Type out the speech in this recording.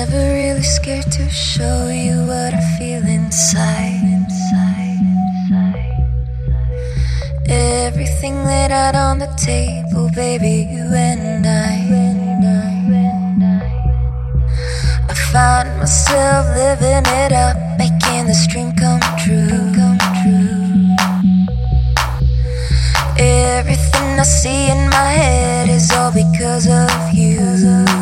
Never really scared to show you what I feel inside. Everything laid out on the table, baby, you and I. I find myself living it up, making this dream come true. Everything I see in my head is all because of you.